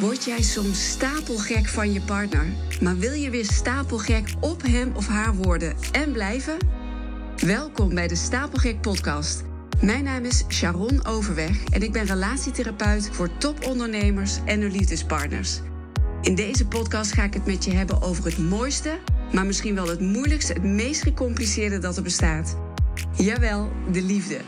Word jij soms stapelgek van je partner, maar wil je weer stapelgek op hem of haar worden en blijven? Welkom bij de Stapelgek Podcast. Mijn naam is Sharon Overweg en ik ben relatietherapeut voor topondernemers en hun liefdespartners. In deze podcast ga ik het met je hebben over het mooiste, maar misschien wel het moeilijkste, het meest gecompliceerde dat er bestaat. Jawel, de liefde.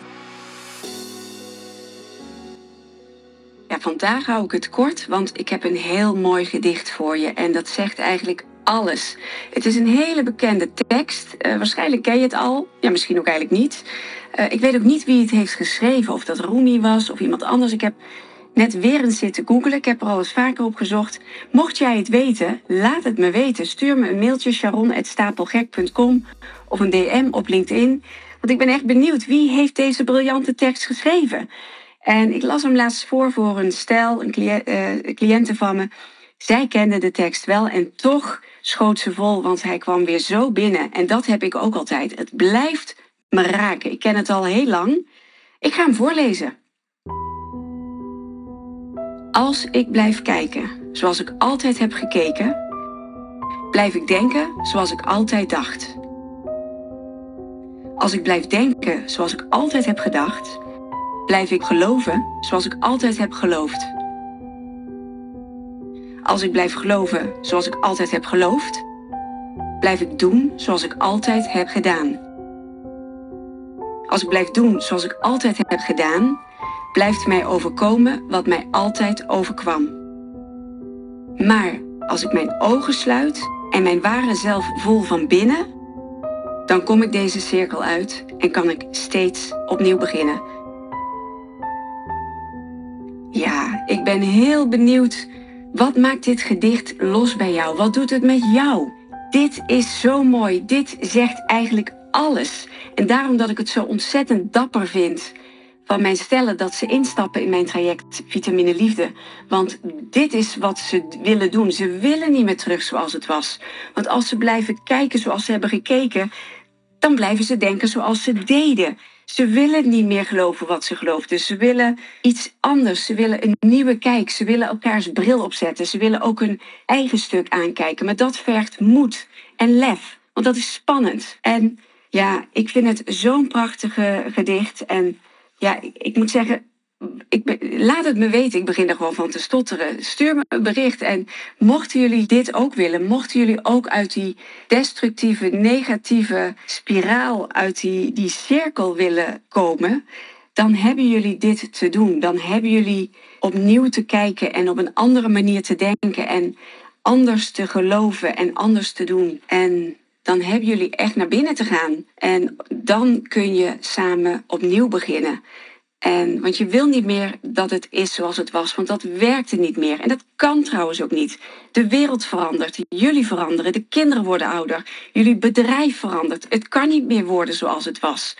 Vandaag hou ik het kort, want ik heb een heel mooi gedicht voor je en dat zegt eigenlijk alles. Het is een hele bekende tekst. Uh, waarschijnlijk ken je het al. Ja, misschien ook eigenlijk niet. Uh, ik weet ook niet wie het heeft geschreven. Of dat Rumi was of iemand anders. Ik heb net weer eens zitten googlen. Ik heb er al eens vaker op gezocht. Mocht jij het weten, laat het me weten. Stuur me een mailtje sharon.stapelgek.com of een DM op LinkedIn. Want ik ben echt benieuwd. Wie heeft deze briljante tekst geschreven? En ik las hem laatst voor voor een stel, een uh, cliënten van me. Zij kende de tekst wel en toch schoot ze vol, want hij kwam weer zo binnen. En dat heb ik ook altijd. Het blijft me raken. Ik ken het al heel lang. Ik ga hem voorlezen. Als ik blijf kijken zoals ik altijd heb gekeken, blijf ik denken zoals ik altijd dacht. Als ik blijf denken zoals ik altijd heb gedacht, blijf ik geloven zoals ik altijd heb geloofd. Als ik blijf geloven zoals ik altijd heb geloofd, blijf ik doen zoals ik altijd heb gedaan. Als ik blijf doen zoals ik altijd heb gedaan, blijft mij overkomen wat mij altijd overkwam. Maar als ik mijn ogen sluit en mijn ware zelf voel van binnen, dan kom ik deze cirkel uit en kan ik steeds opnieuw beginnen. Ja, ik ben heel benieuwd. Wat maakt dit gedicht los bij jou? Wat doet het met jou? Dit is zo mooi. Dit zegt eigenlijk alles. En daarom dat ik het zo ontzettend dapper vind van mijn stellen dat ze instappen in mijn traject Vitamine Liefde. Want dit is wat ze willen doen. Ze willen niet meer terug zoals het was. Want als ze blijven kijken zoals ze hebben gekeken, dan blijven ze denken zoals ze deden. Ze willen niet meer geloven wat ze geloofden. Ze willen iets anders. Ze willen een nieuwe kijk. Ze willen elkaars bril opzetten. Ze willen ook hun eigen stuk aankijken. Maar dat vergt moed en lef. Want dat is spannend. En ja, ik vind het zo'n prachtige gedicht. En ja, ik moet zeggen, ik laat het me weten. Ik begin er gewoon van te stotteren. Stuur me een bericht. En mochten jullie dit ook willen, mochten jullie ook uit die destructieve, negatieve spiraal, uit die, die cirkel willen komen, dan hebben jullie dit te doen. Dan hebben jullie opnieuw te kijken en op een andere manier te denken en anders te geloven en anders te doen. En dan hebben jullie echt naar binnen te gaan. En dan kun je samen opnieuw beginnen. En, want je wil niet meer dat het is zoals het was, want dat werkte niet meer. En dat kan trouwens ook niet. De wereld verandert, jullie veranderen, de kinderen worden ouder, jullie bedrijf verandert. Het kan niet meer worden zoals het was.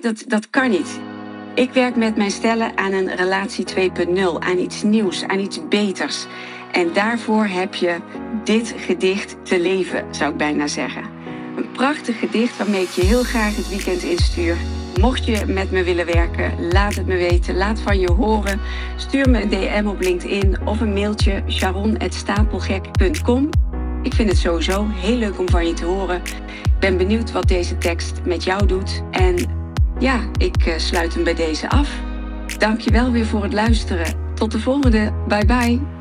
dat, dat kan niet. Ik werk met mijn stellen aan een relatie 2.0, aan iets nieuws, aan iets beters. En daarvoor heb je dit gedicht te leven, zou ik bijna zeggen. Een prachtig gedicht waarmee ik je heel graag het weekend instuur. Mocht je met me willen werken, laat het me weten. Laat van je horen. Stuur me een DM op LinkedIn of een mailtje sharon.stapelgek.com. Ik vind het sowieso heel leuk om van je te horen. Ik ben benieuwd wat deze tekst met jou doet. En ja, ik eh, sluit hem bij deze af. Dank je wel weer voor het luisteren. Tot de volgende. Bye bye.